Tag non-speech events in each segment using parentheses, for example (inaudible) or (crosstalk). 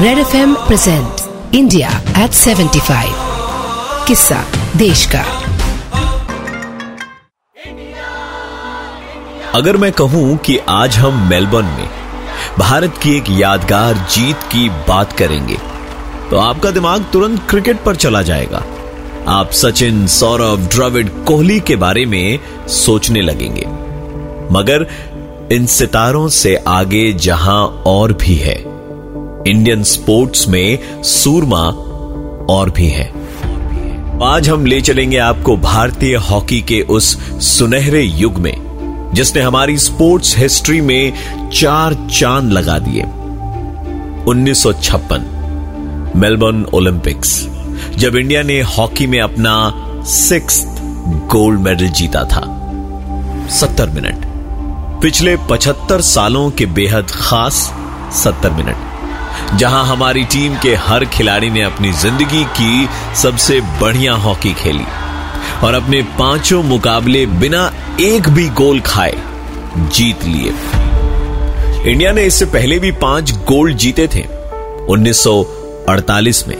Red F M present India at 75 किस्सा देश का अगर मैं कहूँ कि आज हम मेलबर्न में भारत की एक यादगार जीत की बात करेंगे तो आपका दिमाग तुरंत क्रिकेट पर चला जाएगा। आप सचिन, सौरभ, द्रविड, कोहली के बारे में सोचने लगेंगे। मगर इन सितारों से आगे जहाँ और भी है इंडियन स्पोर्ट्स में सूरमा और भी है। आज हम ले चलेंगे आपको भारतीय हॉकी के उस सुनहरे युग में, जिसने हमारी स्पोर्ट्स हिस्ट्री में चार चाँद लगा दिए। 1956 मेलबर्न ओलंपिक्स जब इंडिया ने हॉकी में अपना सिक्स गोल्ड मेडल जीता था। सत्तर मिनट। पिछले पचहत्तर सालों के बेहद खास सत्तर मिनट। जहाँ हमारी टीम के हर खिलाड़ी ने अपनी ज़िंदगी की सबसे बढ़िया हॉकी खेली और अपने पाँचों मुकाबले बिना एक भी गोल खाए जीत लिए। इंडिया ने इससे पहले भी पाँच गोल्ड जीते थे 1948 में।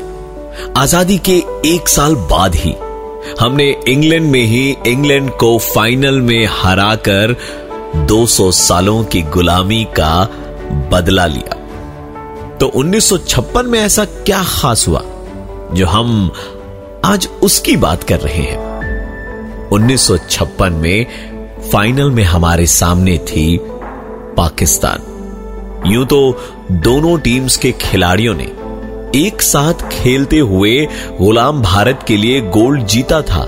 आज़ादी के एक साल बाद ही हमने इंग्लैंड में ही इंग्लैंड को फाइनल में हराकर 200 सालों की गुलामी का बदला लिया। तो 1956 में ऐसा क्या खास हुआ, जो हम आज उसकी बात कर रहे हैं? 1956 में फाइनल में हमारे सामने थी पाकिस्तान। यूँ तो दोनों टीम्स के खिलाड़ियों ने एक साथ खेलते हुए गुलाम भारत के लिए गोल्ड जीता था,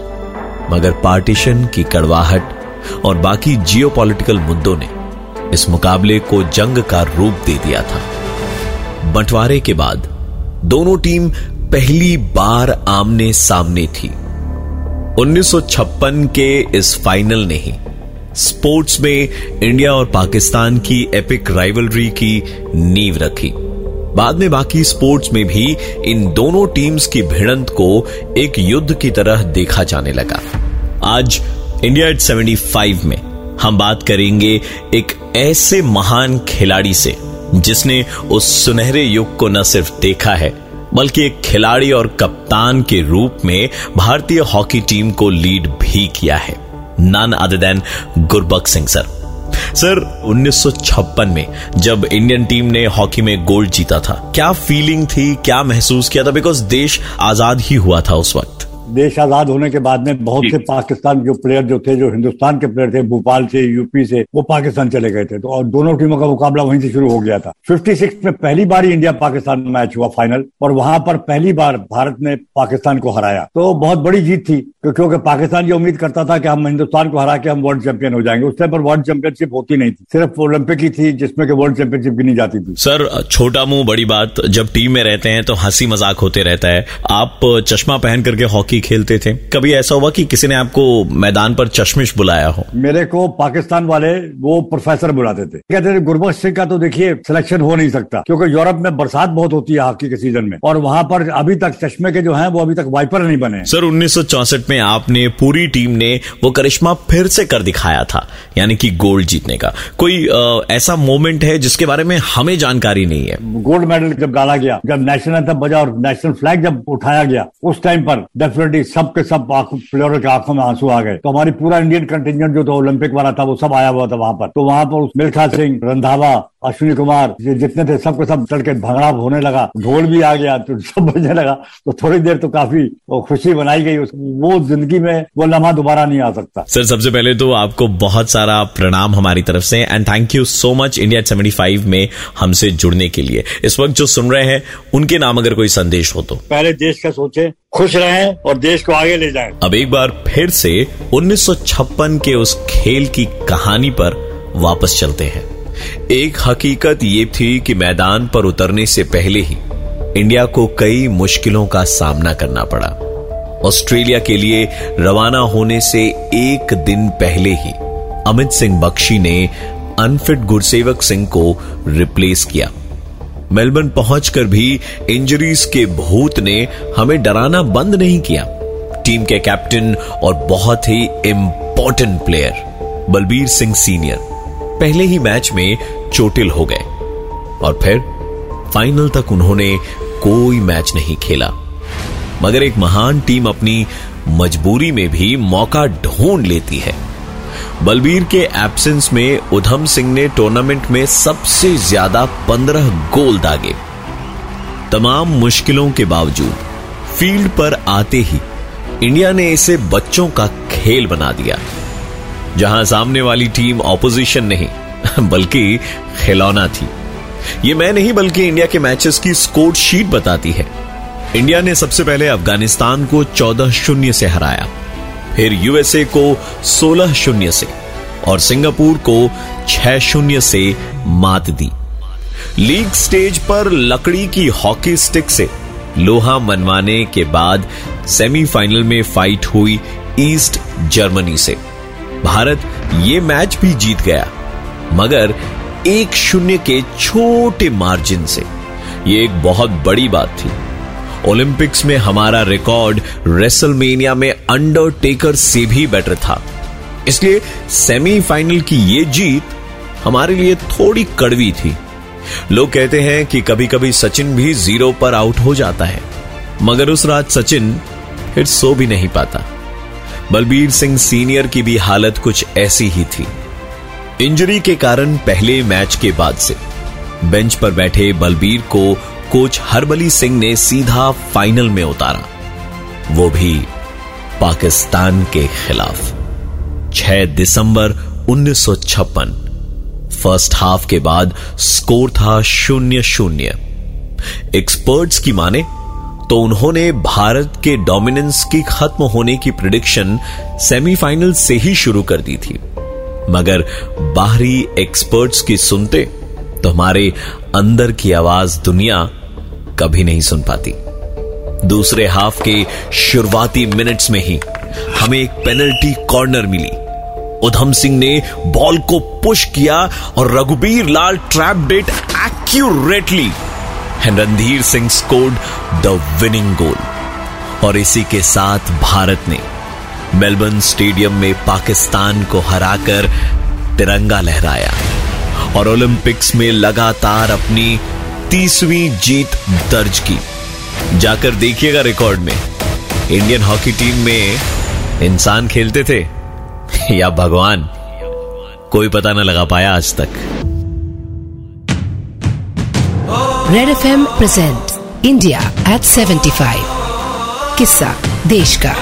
मगर पार्टीशन की कड़वाहट और बाकी जियोपॉलिटिकल मुद्दों ने इस मुकाबले को जंग का रूप दे दिया था। बंटवारे के बाद दोनों टीम पहली बार आमने सामने थी। 1956 के इस फाइनल ने ही स्पोर्ट्स में इंडिया और पाकिस्तान की एपिक राइवलरी की नींव रखी। बाद में बाकी स्पोर्ट्स में भी इन दोनों टीम्स की भिड़ंत को एक युद्ध की तरह देखा जाने लगा। आज इंडिया एट 75 में हम बात करेंगे एक ऐसे महान खिलाड़ी से जिसने उस सुनहरे युग को न सिर्फ़ देखा है, बल्कि एक खिलाड़ी और कप्तान के रूप में भारतीय हॉकी टीम को लीड भी किया है। None other than Gurbaksh Singh, sir. Sir 1956 में जब इंडियन टीम ने हॉकी में गोल्ड जीता था, क्या फीलिंग थी, क्या महसूस किया था? बिकॉज़ देश आज़ाद ही हुआ था उस वक्त। देश आज़ाद होने के बाद में बहुत से पाकिस्तान के प्लेयर जो थे जो हिंदुस्तान के प्लेयर थे भोपाल से यूपी से वो पाकिस्तान चले गए थे। तो और दोनों टीमों का मुकाबला वहीं से शुरू हो गया था। 56 में पहली बार इंडिया पाकिस्तान मैच हुआ फाइनल और वहाँ पर पहली बार भारत ने पाकिस्तान को हराया। तो बहुत बड़ी जीत थी क्योंकि पाकिस्तान ये उम्मीद करता था कि हम हिंदुस्तान को हरा के हम वर्ल्ड चैंपियन हो जाएँगे। उस टाइम पर वर्ल्ड चैंपियनशिप होती नहीं थी सिर्फ़ ओलंपिक ही थी जिसमें कि वर्ल्ड चैंपियनशिप गिनी जाती थी। सर छोटा मुँह बड़ी बात जब टीम में रहते हैं तो हँसी मज़ाक होते रहता है। आप चश्मा पहन करके हॉकी खेलते थे। कभी ऐसा हुआ कि किसी ने आपको मैदान पर चश्मिश बुलाया हो? मेरे को पाकिस्तान वाले वो प्रोफेसर बुलाते थे। कहते थे गुरबख्श सिंह का तो देखिए सिलेक्शन हो नहीं सकता क्योंकि यूरोप में बरसात बहुत होती है हॉकी के सीज़न में। और वहाँ पर अभी तक चश्मे के जो है वो अभी तक वाइपर नहीं बने सर उन्नीस में आपने पूरी टीम ने वो करिश्मा फिर से कर दिखाया था यानी कि गोल्ड जीतने का। कोई आ, ऐसा मोमेंट है जिसके बारे में हमें जानकारी नहीं है? गोल्ड मेडल जब डाला गया जब नेशनल एंथम बजा और नेशनल फ्लैग जब उठाया गया उस टाइम पर डेफिनेटली सब के सब प्लेयरों के आँखों में आँसू आ गए। तो हमारी पूरा इंडियन कंटिजेंट जो था ओलंपिक वाला था, वो सब आया हुआ था वहाँ पर। तो वहाँ पर मिल्खा सिंह, रंधावा अश्विनी कुमार जितने थे सबके सब चढ़ के भंगड़ा होने लगा ढोल भी आ गया तो सब बजने लगा। तो थोड़ी देर तो काफ़ी वो खुशी बनाई गई वो ज़िंदगी में वो लम्हा दोबारा नहीं आ सकता। सर सबसे पहले तो आपको बहुत सारा प्रणाम हमारी तरफ़ से and thank you so much India seventy five में हमसे जुड़ने के लिए। इस वक्त जो सुन रहे हैं उनके नाम अगर कोई संदेश हो तो। पहले देश का सोचे खुश रहें और देश को आगे ले जाएँ। अब एक बार फिर से 1956 के उस खेल की कहानी पर वापस चलते हैं। एक हकीकत ये थी कि मैदान पर उतरने से पहले ही इंडिया को कई मुश्किलों का सामना करना पड़ा। ऑस्ट्रेलिया के लिए रवाना होने से एक दिन पहले ही अमित सिंह बख्शी ने अनफिट गुरसेवक सिंह को रिप्लेस किया। मेलबर्न पहुंचकर भी इंजरीज के भूत ने हमें डराना बंद नहीं किया। टीम के कैप्टन और बहुत ही important player Balbir Singh senior पहले ही मैच में चोटिल हो गए और फिर फाइनल तक उन्होंने कोई मैच नहीं खेला। मगर एक महान टीम अपनी मजबूरी में भी मौका ढूंढ लेती है। बलबीर के एब्सेंस में उधम सिंह ने टूर्नामेंट में सबसे ज़्यादा पंद्रह गोल दागे। तमाम मुश्किलों के बावजूद फ़ील्ड पर आते ही इंडिया ने इसे बच्चों का खेल बना दिया। जहाँ सामने वाली टीम ऑपोजिशन नहीं, (laughs) बल्कि खिलौना थी। ये मैं नहीं, बल्कि इंडिया के मैचेस की स्कोर शीट बताती है। इंडिया ने सबसे पहले अफ़गानिस्तान को चौदह शून्य से हराया, फिर यूएसए को सोलह शून्य से और सिंगापुर को छह शून्य से मात दी। लीग स्टेज पर लकड़ी की हॉकी स्टिक से लोहा मनवाने के बाद सेमीफाइनल में फाइट हुई ईस्ट जर्मनी से। भारत ये मैच भी जीत गया, मगर एक शून्य के छोटे मार्जिन से। ये एक बहुत बड़ी बात थी। ओलंपिक्स में हमारा रिकॉर्ड रेसलमेनिया में अंडरटेकर से भी बेटर था। इसलिए सेमीफाइनल की ये जीत हमारे लिए थोड़ी कड़वी थी। लोग कहते हैं कि कभी कभी सचिन भी ज़ीरो पर आउट हो जाता है, मगर उस रात सचिन फिर सो भी नहीं पाता। बलबीर सिंह सीनियर की भी हालत कुछ ऐसी ही थी। इंजरी के कारण पहले मैच के बाद से बेंच पर बैठे बलबीर को कोच हरबली सिंह ने सीधा फाइनल में उतारा। वो भी पाकिस्तान के खिलाफ। 6 दिसंबर 1956 फ़र्स्ट हाफ़ के बाद स्कोर था शून्य शून्य। एक्सपर्ट्स की माने तो उन्होंने भारत के डोमिनेंस की खत्म होने की प्रिडिक्शन सेमीफाइनल से ही शुरू कर दी थी। मगर बाहरी एक्सपर्ट्स की सुनते तो हमारे अंदर की आवाज़ दुनिया कभी नहीं सुन पाती। दूसरे हाफ़ के शुरुआती मिनट्स में ही हमें एक पेनल्टी कॉर्नर मिली। उधम सिंह ने बॉल को पुश किया और Raghubir Lal trapped it accurately Randhir Singh scored the winning goal. और इसी के साथ भारत ने मेलबर्न स्टेडियम में पाकिस्तान को हराकर तिरंगा लहराया और ओलंपिक्स में लगातार अपनी तीसवीं जीत दर्ज की। जाकर देखिएगा रिकॉर्ड में, इंडियन हॉकी टीम में इंसान खेलते थे या भगवान, कोई पता ना लगा पाया आज तक। Red F M present India at 75 किस्सा देश का